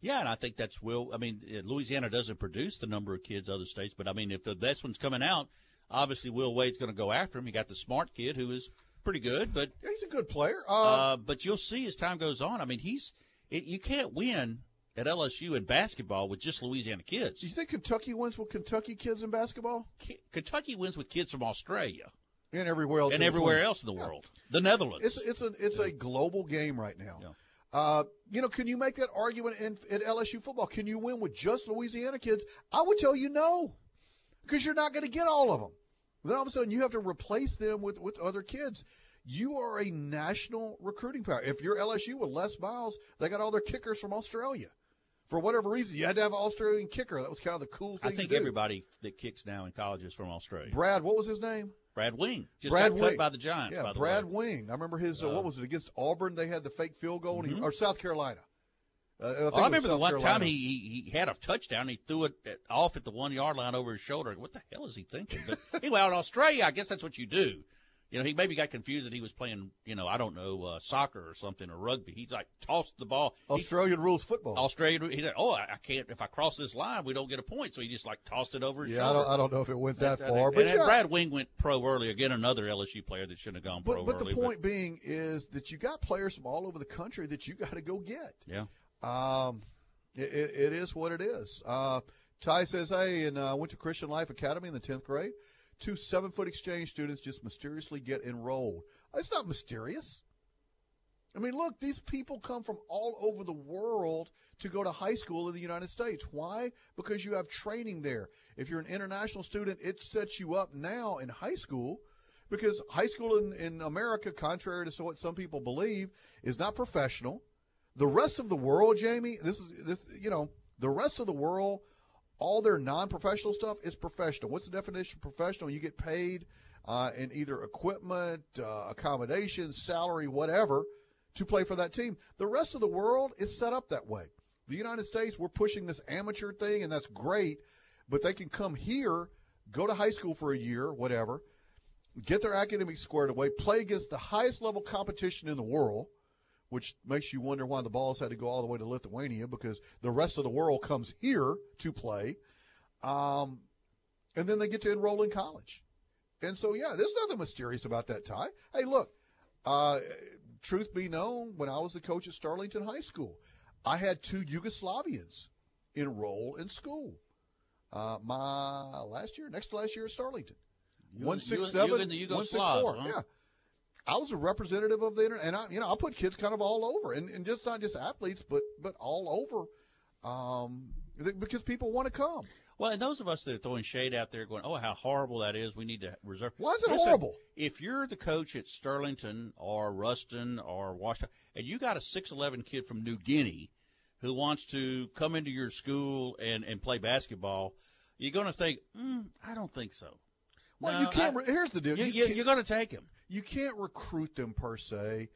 Yeah, and I think that's Will. I mean, uh, Louisiana doesn't produce the number of kids other states, but I mean, if the best one's coming out, obviously Will Wade's going to go after him. He got the smart kid who is pretty good, but Yeah, he's a good player. uh, uh, but you'll see as time goes on. I mean, he's it, you can't win at LSU in basketball with just Louisiana kids. Do you think Kentucky wins with Kentucky kids in basketball? K- Kentucky wins with kids from Australia And everywhere else. and everywhere else in the Yeah. world. The Netherlands. It's it's a it's a global game right now. Uh, you know, can you make that argument in at LSU football? Can you win with just Louisiana kids? I would tell you no, because you're not going to get all of them. Then all of a sudden you have to replace them with with other kids. You are a national recruiting power. If you're LSU with Les Miles, they got all their kickers from Australia. For whatever reason, you had to have an Australian kicker. That was kind of the cool thing. I think everybody that kicks now in college is from Australia. Brad, what was his name? Brad Wing just Brad got cut Wing. by the Giants. Yeah, by the Brad way. Wing. I remember his. Uh, Uh, what was it against Auburn? They had the fake field goal, and he, or South Carolina. Uh, I, Oh, I remember the South one time he, he he had a touchdown. He threw it at, off at the one yard line over his shoulder. What the hell is he thinking? But anyway, in Australia, I guess that's what you do. You know, he maybe got confused that he was playing, you know, I don't know, uh, soccer or something or rugby. He's like tossed the ball. He- Australian rules football. Australia. He said, "Oh, I, I can't. If I cross this line, we don't get a point." So he just like tossed it over his Yeah, I don't, I don't know if it went that And- far, and, but and yeah. Brad Wing went pro early. Again, another LSU player that shouldn't have gone pro But, but early. the point being is that you got players from all over the country that you got to go get. yeah. Um, it, it, it is what it is. Uh, Ty says, "Hey, and uh, went to Christian Life Academy in the tenth grade. Two seven foot exchange students just mysteriously get enrolled. It's not mysterious. I mean, look, these people come from all over the world to go to high school in the United States. Why? Because you have training there. If you're an international student, it sets you up now in high school because high school in, in America, contrary to what some people believe, is not professional. The rest of the world, Jamie, this is this you know, the rest of the world, all their non-professional stuff is professional. What's the definition of professional? You get paid uh, in either equipment, uh, accommodation, salary, whatever, to play for that team. The rest of the world is set up that way. the United States, we're pushing this amateur thing, and that's great, but they can come here, go to high school for a year, whatever, get their academics squared away, play against the highest level competition in the world, which makes you wonder why the balls had to go all the way to Lithuania because the rest of the world comes here to play. Um, and then they get to enroll in college. And so, yeah, there's nothing mysterious about that tie. Hey, look, uh, truth be known, when I was the coach at Sterlington High School, I had two Yugoslavians enroll in school. Uh, my last year, next to last year at Sterlington. You- One you- you and the one six Yugoslavs, huh? Yeah. I was a representative of the internet, and I, you know, I put kids kind of all over, and, and just not just athletes, but but all over, um, th- because people want to come. Well, and those of us that are throwing shade out there, going, "Oh, how horrible that is! We need to reserve." Why is it Listen, horrible? If you're the coach at Sterlington or Ruston or Washington, and you got a six eleven kid from New Guinea who wants to come into your school and and play basketball, you're going to think, mm, "I don't think so." Well, No, you can't. I- here's the deal. You, You you, you're going to take him. You can't recruit them per se.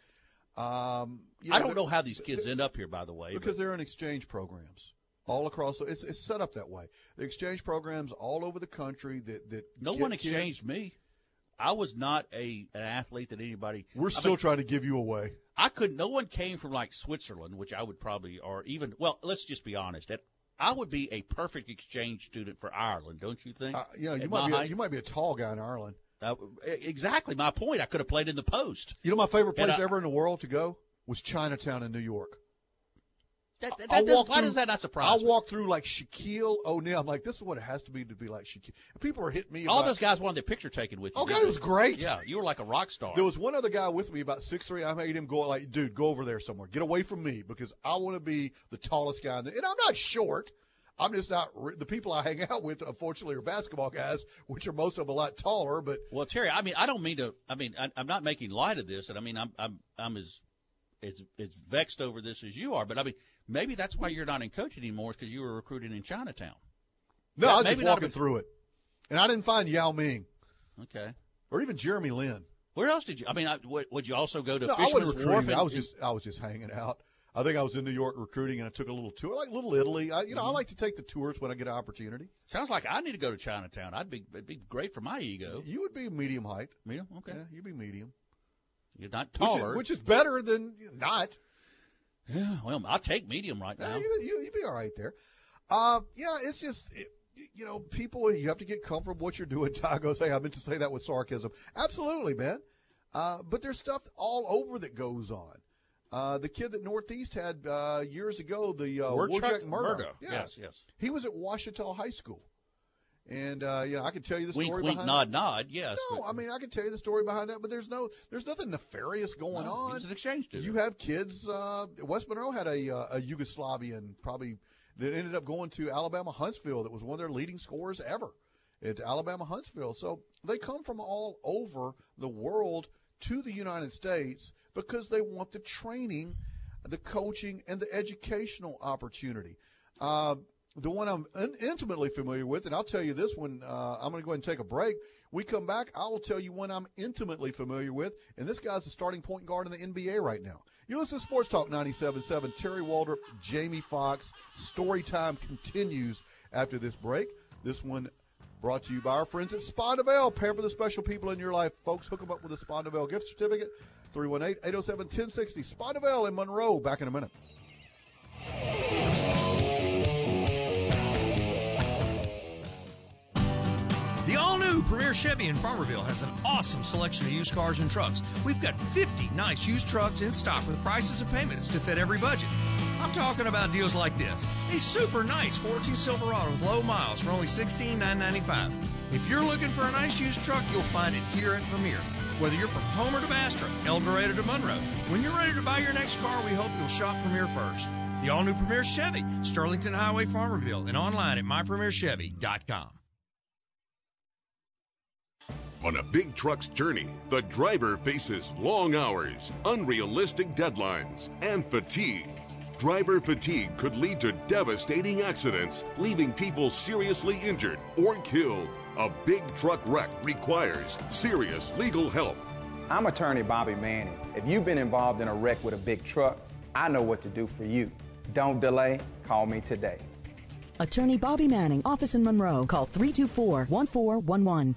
Um, you I don't know how these kids end up here, by the way. because but- they're in exchange programs all across. It's, it's set up that way. The exchange programs all over the country that that no one kids- exchanged me. I was not a an athlete that anybody. We're I still mean, trying to give you away. I could. No one came from like Switzerland, which I would probably, or even. Well, let's just be honest. That I would be a perfect exchange student for Ireland, don't you think? Uh, you know, you At might be a, you might be a tall guy in Ireland. Uh, exactly my point. I could have played in the post. You know, my favorite place I- ever in the world to go was Chinatown in New York. That, that, that does- why through- does that not surprise I walk through like Shaquille O'Neal. I'm like, this is what it has to be to be like Shaquille. People are hitting me. All about- those guys wanted their picture taken with you. Oh, God, it was great. Yeah, you were like a rock star. There was one other guy with me, about six three. I made him go like, dude, go over there somewhere. Get away from me because I want to be the tallest guy. In the, and I'm not short. I'm just not. The people I hang out with, unfortunately, are basketball guys, which are most of them a lot taller. But Well, Terry, I mean, I don't mean to. I mean, I, I'm not making light of this, and I mean, I'm I'm I'm as as as vexed over this as you are. But I mean, maybe that's why you're not in coaching anymore, because you were recruiting in Chinatown. no, Yeah, I was just walking through it, and I didn't find Yao Ming Okay. or even Jeremy Lin. Where else did you? I mean, I, would, would you also go to No, I wasn't Wharf? recruiting. and- I was just I was just hanging out. I think I was in New York recruiting, and I took a little tour, like Little Italy. I, you know, I Mhm. like to take the tours when I get an opportunity. Sounds like I need to go to Chinatown. I'd be it'd be great for my ego. You would be medium height. Medium, okay. Yeah, you'd be medium. You're not Which is- taller. which is, better than not. Yeah, well, I'll take medium right Yeah, now. you, you, you'd be all right there. Uh, yeah, it's just, it, you know, people, you have to get comfortable with what you're doing. Ty say, I meant to say that with sarcasm. Absolutely, man. Uh, but there's stuff all over that goes on. Uh, the kid that Northeast had uh, years ago, the uh, Warchuk Warjack Murdo. Murdo. Yes, yes. He was at Ouachita High School. And uh, you know, I can tell you the story wink, behind nod, nod. Yes. No, but- I mean I can tell you the story behind that, but there's no, there's nothing nefarious going No, on. was an exchange student. You have kids. Uh, West Monroe had a uh, a Yugoslavian probably that ended up going to Alabama Huntsville. That was one of their leading scorers ever at Alabama Huntsville. So they come from all over the world to the United States because they want the training, the coaching, and the educational opportunity. Uh, the one I'm in- intimately familiar with, and I'll tell you this one, uh, I'm going to go ahead and take a break. We come back, I will tell you one I'm intimately familiar with, and this guy's the starting point guard in the NBA right now. You listen to Sports Talk 97.7. Terry Waldrop, Jamie Fox. Story time continues after this break. This one brought to you by our friends at Spondavale. Pair for the special people in your life. Folks, hook them up with a Spondavale gift certificate. 318-807-1060. Spondavale in Monroe. Back in a minute. New Premier Chevy in Farmerville has an awesome selection of used cars and trucks. We've got 50 nice used trucks in stock with prices and payments to fit every budget. I'm talking about deals like this a super nice 14 Silverado with low miles for only 16,995. If you're looking for a nice used truck, you'll find it here at Premier. Whether you're from Homer to Bastrop, El Dorado to Monroe, when you're ready to buy your next car, we hope you'll shop Premier first. The all new Premier Chevy, Sterlington Highway, Farmerville, and online at mypremierchevy.com. On a big truck's journey, the driver faces long hours, unrealistic deadlines, and fatigue. Driver fatigue could lead to devastating accidents, leaving people seriously injured or killed. A big truck wreck requires serious legal help. I'm attorney Bobby Manning. If you've been involved in a wreck with a big truck, I know what to do for you. Don't delay. Call me today. Attorney Bobby Manning, office in Monroe. Call 324 1411.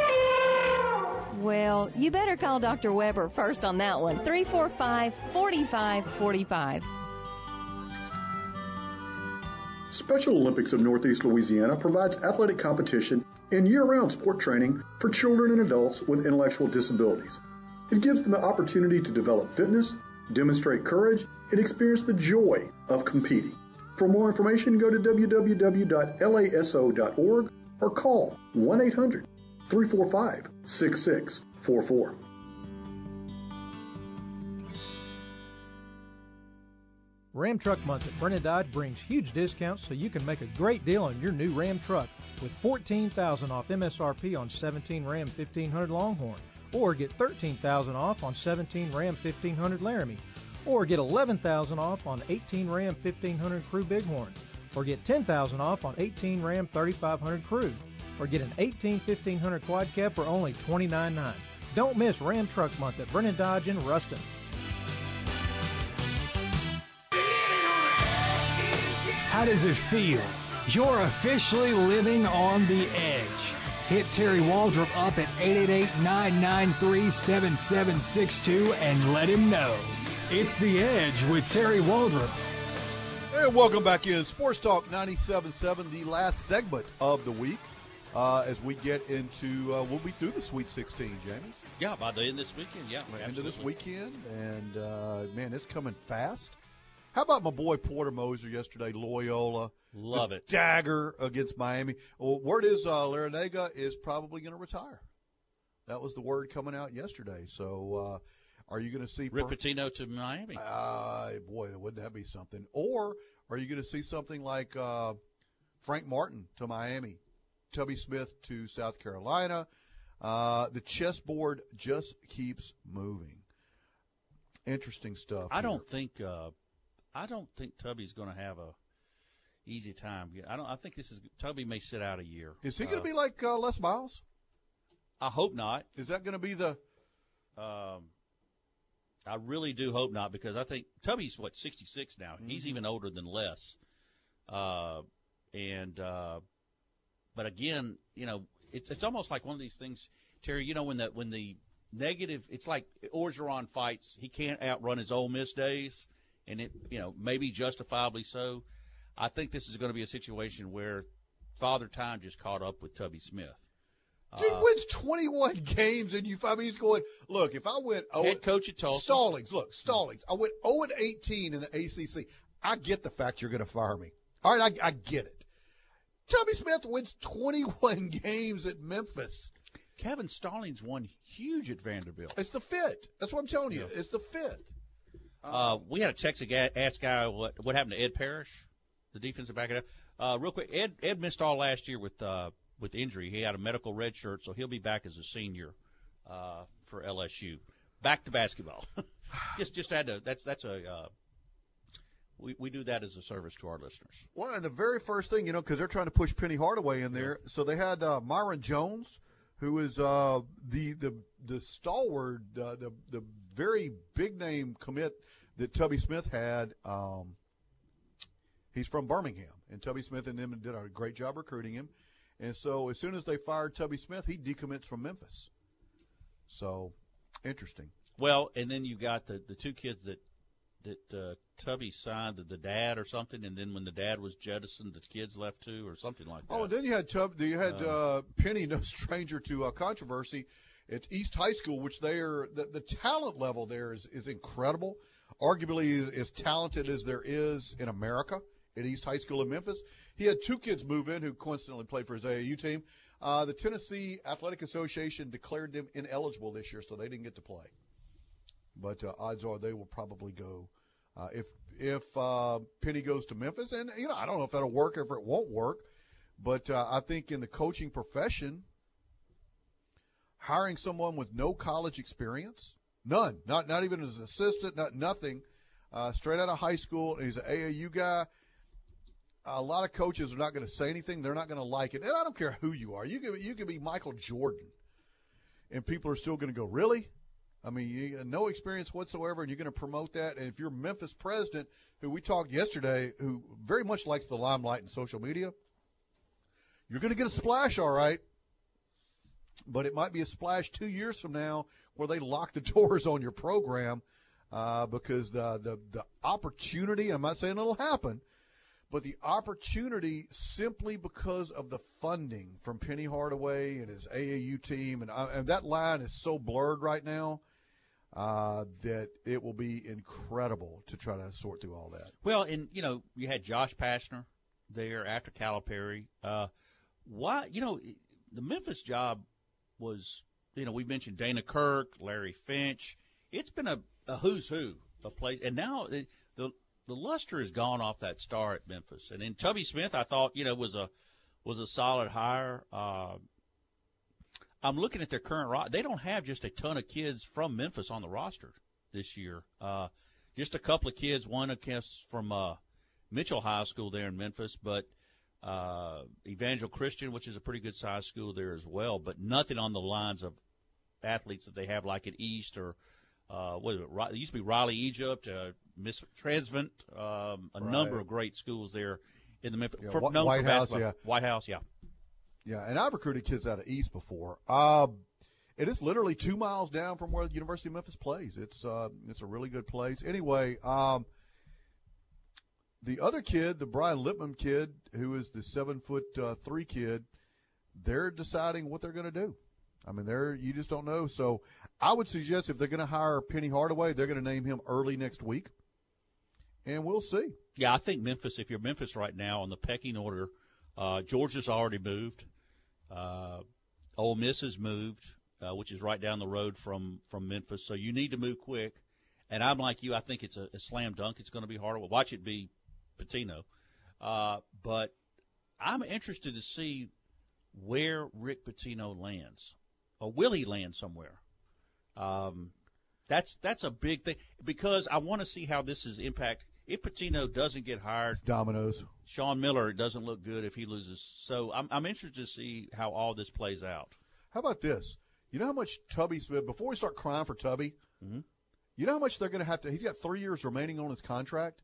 Well, you better call Dr. Weber first on that one. 345 4545. Special Olympics of Northeast Louisiana provides athletic competition and year round sport training for children and adults with intellectual disabilities. It gives them the opportunity to develop fitness, demonstrate courage, and experience the joy of competing. For more information, go to www.laso.org or call 1 800 345 6644. Ram Truck Month at Brennan Dodge brings huge discounts so you can make a great deal on your new Ram truck with 14000 off MSRP on 17 Ram 1500 Longhorn, or get 13000 off on 17 Ram 1500 Laramie, or get 11000 off on 18 Ram 1500 Crew Bighorn, or get 10000 off on 18 Ram 3500 Crew, or get an 18 1500 Quad Cab for only $29.9. Don't miss Ram Truck Month at Brennan Dodge in Ruston. How does it feel? You're officially living on the edge. Hit Terry Waldrop up at 888-993-7762 and let him know. It's The Edge with Terry Waldrop. And welcome back in Sports Talk 97.7, the last segment of the week. Uh, as we get into, uh, we'll be through the Sweet 16, Jamie. Yeah, by the end of this weekend, yeah. End of this weekend, and uh, man, it's coming fast. How about my boy Porter Moser yesterday, Loyola? Love it. Dagger against Miami. Well, word is uh, Larrañaga is probably going to retire. That was the word coming out yesterday. So, uh, are you going to see Rick Pitino to Miami. Uh, boy, wouldn't that be something? Or are you going to see something like uh, Frank Martin to Miami, Tubby Smith to South Carolina? Uh, the chessboard just keeps moving. Interesting stuff. I here. don't think uh, I don't think Tubby's going to have a easy time. I don't. I think this is Tubby may sit out a year. Is he going Uh, to be like uh, Les Miles? I hope not. Is that going to be the? Um, I really do hope not because I think Tubby's what sixty six now. He's Mhm. even older than Les. Uh, and uh, but again, you know, it's it's almost like one of these things, Terry. You know, when the when the negative, it's like Orgeron fights. He can't outrun his Ole Miss days, and it you know maybe justifiably so. I think this is going to be a situation where Father Time just caught up with Tubby Smith. Dude Uh, wins 21 games, and you. I mean, he's going. Look, if I went oh, Head coach at Tulsa. Stallings. Look, Stallings. I went 0 and 18 in the ACC. I get the fact you're going to fire me. All right, I, I get it. Tubby Smith wins 21 games at Memphis. Kevin Stallings won huge at Vanderbilt. It's the fit. That's what I'm telling you. It's the fit. Uh, we had a text guy ask guy what what happened to Ed Parrish, the defensive back. Uh, real quick, Ed Ed missed all last year with uh, with injury. He had a medical red shirt, so he'll be back as a senior uh, for LSU. Back to basketball. just just had to. That's that's a. We we do that as a service to our listeners. Well, and the very first thing, you know, because they're trying to push Penny Hardaway in there, so they had uh, Myron Jones, who is uh, the the the stalwart, uh, the the very big name commit that Tubby Smith had. Um, he's from Birmingham, and Tubby Smith and them did a great job recruiting him. And so, as soon as they fired Tubby Smith, he decommits from Memphis. So, interesting. Well, and then you got the the two kids that that uh, Tubby signed the, the dad or something, and then when the dad was jettisoned, the kids left too, or something like that. Oh, and then you had Tub, you had Uh, uh, Penny, no stranger to uh, controversy, at East High School, which they are the, the talent level there is is incredible. Arguably, as, as talented as there is in America at East High School in Memphis. He had two kids move in who coincidentally played for his AAU team. Uh, the Tennessee Athletic Association declared them ineligible this year, so they didn't get to play. But uh, odds are they will probably go uh, if if uh, Penny goes to Memphis, and you know I don't know if that'll work or if it won't work, but uh, I think in the coaching profession, hiring someone with no college experience, none, not not even as an assistant, not nothing, uh, straight out of high school, and he's an AAU guy. A lot of coaches are not going to say anything; they're not going to like it, and I don't care who you are. You can you can be Michael Jordan, and people are still going to go, really? I mean, you got no experience whatsoever, and you're going to promote that. And if you're Memphis president, who we talked yesterday, who very much likes the limelight and social media, you're going to get a splash, all right. But it might be a splash two years from now where they lock the doors on your program uh, because the, the the opportunity. I'm not saying it'll happen, but the opportunity simply because of the funding from Penny Hardaway and his AAU team, and, uh, and that line is so blurred right now uh, that it will be incredible to try to sort through all that. Well, and you know, you had Josh Pastner there after Calipari. Uh, why, you know, the Memphis job was, you know, we mentioned Dana Kirk, Larry Finch. It's been a, a who's who of place, and now the the luster has gone off that star at Memphis. And then Tubby Smith, I thought, you know, was a was a solid hire. Uh, I'm looking at their current roster. They don't have just a ton of kids from Memphis on the roster this year. Uh, just a couple of kids. One, I guess, from uh, Mitchell High School there in Memphis, but uh, Evangel Christian, which is a pretty good sized school there as well. But nothing on the lines of athletes that they have like at East or uh, what is it? It used to be Raleigh, Egypt, uh, Miss Transvent, um, a Right. number of great schools there in the Memphis. Yeah, for, Wh- known for White House, basketball. yeah. White House, yeah. Yeah, and I've recruited kids out of East before. Uh, it is literally two miles down from where the University of Memphis plays. It's uh, it's a really good place. Anyway, um, the other kid, the Brian Lipman kid, who is the seven foot uh, three kid, they're deciding what they're going to do. I mean, they're you just don't know. So I would suggest if they're going to hire Penny Hardaway, they're going to name him early next week, and we'll see. Yeah, I think Memphis. If you're Memphis right now on the pecking order, uh, Georgia's already moved. Uh, Ole Miss has moved, uh, which is right down the road from from Memphis. So you need to move quick. And I'm like you. I think it's a, a slam dunk. It's going to be harder. Watch it be Pitino. Uh, but I'm interested to see where Rick Pitino lands, or will he land somewhere? Um, that's that's a big thing because I want to see how this is impact. If Pitino doesn't get hired, dominoes. Sean Miller doesn't look good if he loses. So I'm I'm interested to see how all this plays out. How about this? You know how much Tubby Smith, before we start crying for Tubby, mm-hmm. you know how much they're going to have to, he's got three years remaining on his contract.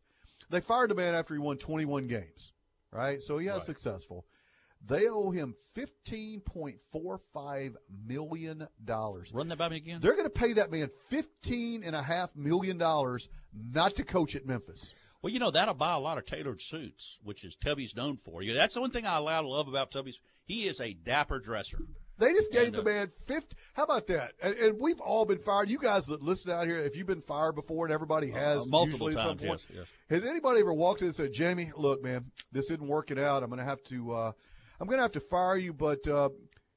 They fired the man after he won 21 games, right? So he has Right. successful. They owe him $15.45 million. Run that by me again. They're going to pay that man $15.5 million not to coach at Memphis. Well, you know that'll buy a lot of tailored suits, which is Tubby's known for. You know, that's the one thing I to love about Tubby's. He is a dapper dresser. They just gave And, the uh, man 50. How about that? And, and we've all been fired. You guys that listen out here, if you've been fired before, and everybody has Uh, multiple usually at some times, point, yes, has anybody ever walked in and said, "Jamie, look, man, this isn't working out. I'm going to have to, uh, I'm going to have to fire you, but uh,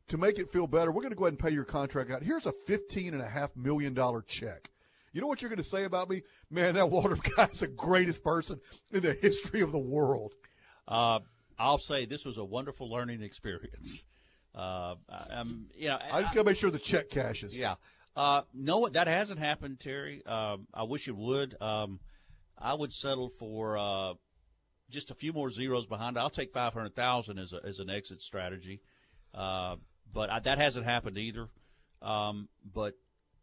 to make it feel better, we're going to go ahead and pay your contract out. Here's a fifteen and a half million dollar check." You know what you're going to say about me, man? That Waldrop guy's the greatest person in the history of the world. Uh, I'll say this was a wonderful learning experience. Uh, you know, I just got to make sure the check cashes. Yeah. Uh, no, that hasn't happened, Terry. Um, I wish it would. Um, I would settle for uh, just a few more zeros behind. I'll take five hundred thousand as a, as an exit strategy. Uh, but I, that hasn't happened either. Um, but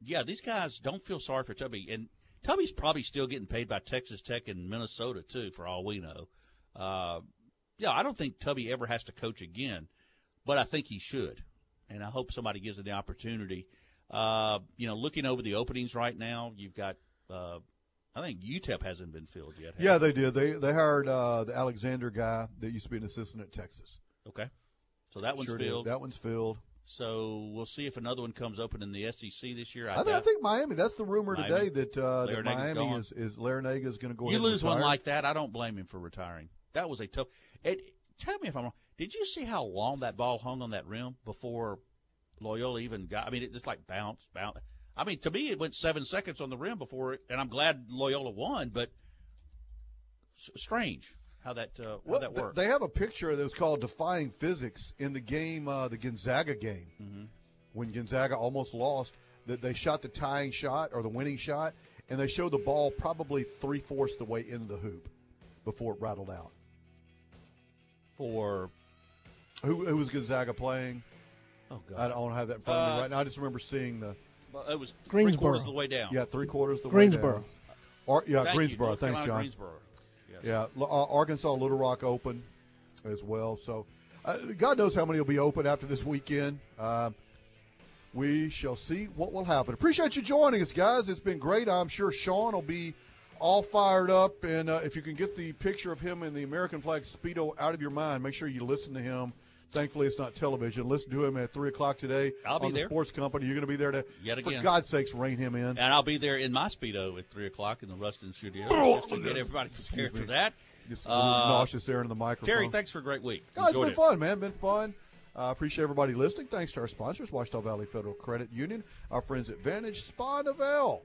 yeah, these guys don't feel sorry for Tubby, and Tubby's probably still getting paid by Texas Tech and Minnesota too, for all we know. Uh, yeah, I don't think Tubby ever has to coach again, but I think he should, and I hope somebody gives him the opportunity. Uh, you know, looking over the openings right now, you've got. I think UTEP hasn't been filled yet. Yeah, they did. They they hired uh, the Alexander guy that used to be an assistant at Texas. Okay. So that one's Sure did. filled. That one's filled. So we'll see if another one comes open in the SEC this year. I, I, think, I think Miami. That's the rumor Miami. today that uh, that Miami gone. is is Larrañaga is going to go. you lose one like that, I don't blame him for retiring. That was a tough. It, tell me if I'm wrong. Did you see how long that ball hung on that rim before Loyola even got? I mean, it just like bounced, bounced. I mean, to me, it went seven seconds on the rim before, it, and I'm glad Loyola won. But strange how that uh, how Well, that worked. they have a picture that was called "Defying Physics" in the game, uh, the Gonzaga game, Mm-hmm. when Gonzaga almost lost. That they shot the tying shot or the winning shot, and they showed the ball probably three fourths the way into the hoop before it rattled out. For who, who was Gonzaga playing? Oh God, I don't have that in front of Uh, me right now. I just remember seeing the. Well, it was Greensboro. three quarters of the way down. Yeah, three quarters of the Greensboro. way down. Ar- yeah, Thank Greensboro. North Thanks, Carolina, John. Greensboro. Yes. Yeah, uh, Arkansas Little Rock open as well. So uh, God knows how many will be open after this weekend. Um, we shall see what will happen. Appreciate you joining us, guys. It's been great. I'm sure Sean will be all fired up. And uh, if you can get the picture of him in the American flag Speedo out of your mind, make sure you listen to him. Thankfully, it's not television. Listen to him at 3 o'clock today I'll be on the there. Sports Company. You're going to be there to, Yet again. for. God's sakes, rein him in. And I'll be there in my speedo at three o'clock in the Ruston studio Oh, just to get everybody prepared for that. Just a little nauseous there in the microphone. Terry, thanks for a great week. Guys, it's Enjoyed been it. fun, man. Been fun. I appreciate everybody listening. Thanks to our sponsors, Ouachita Valley Federal Credit Union, our friends at Vantage Spa Novell,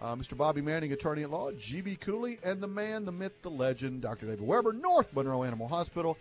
uh, Mr. Bobby Manning, attorney at law, GB Cooley, and the man, the myth, the legend, Dr. David Weber, North Monroe Animal Hospital,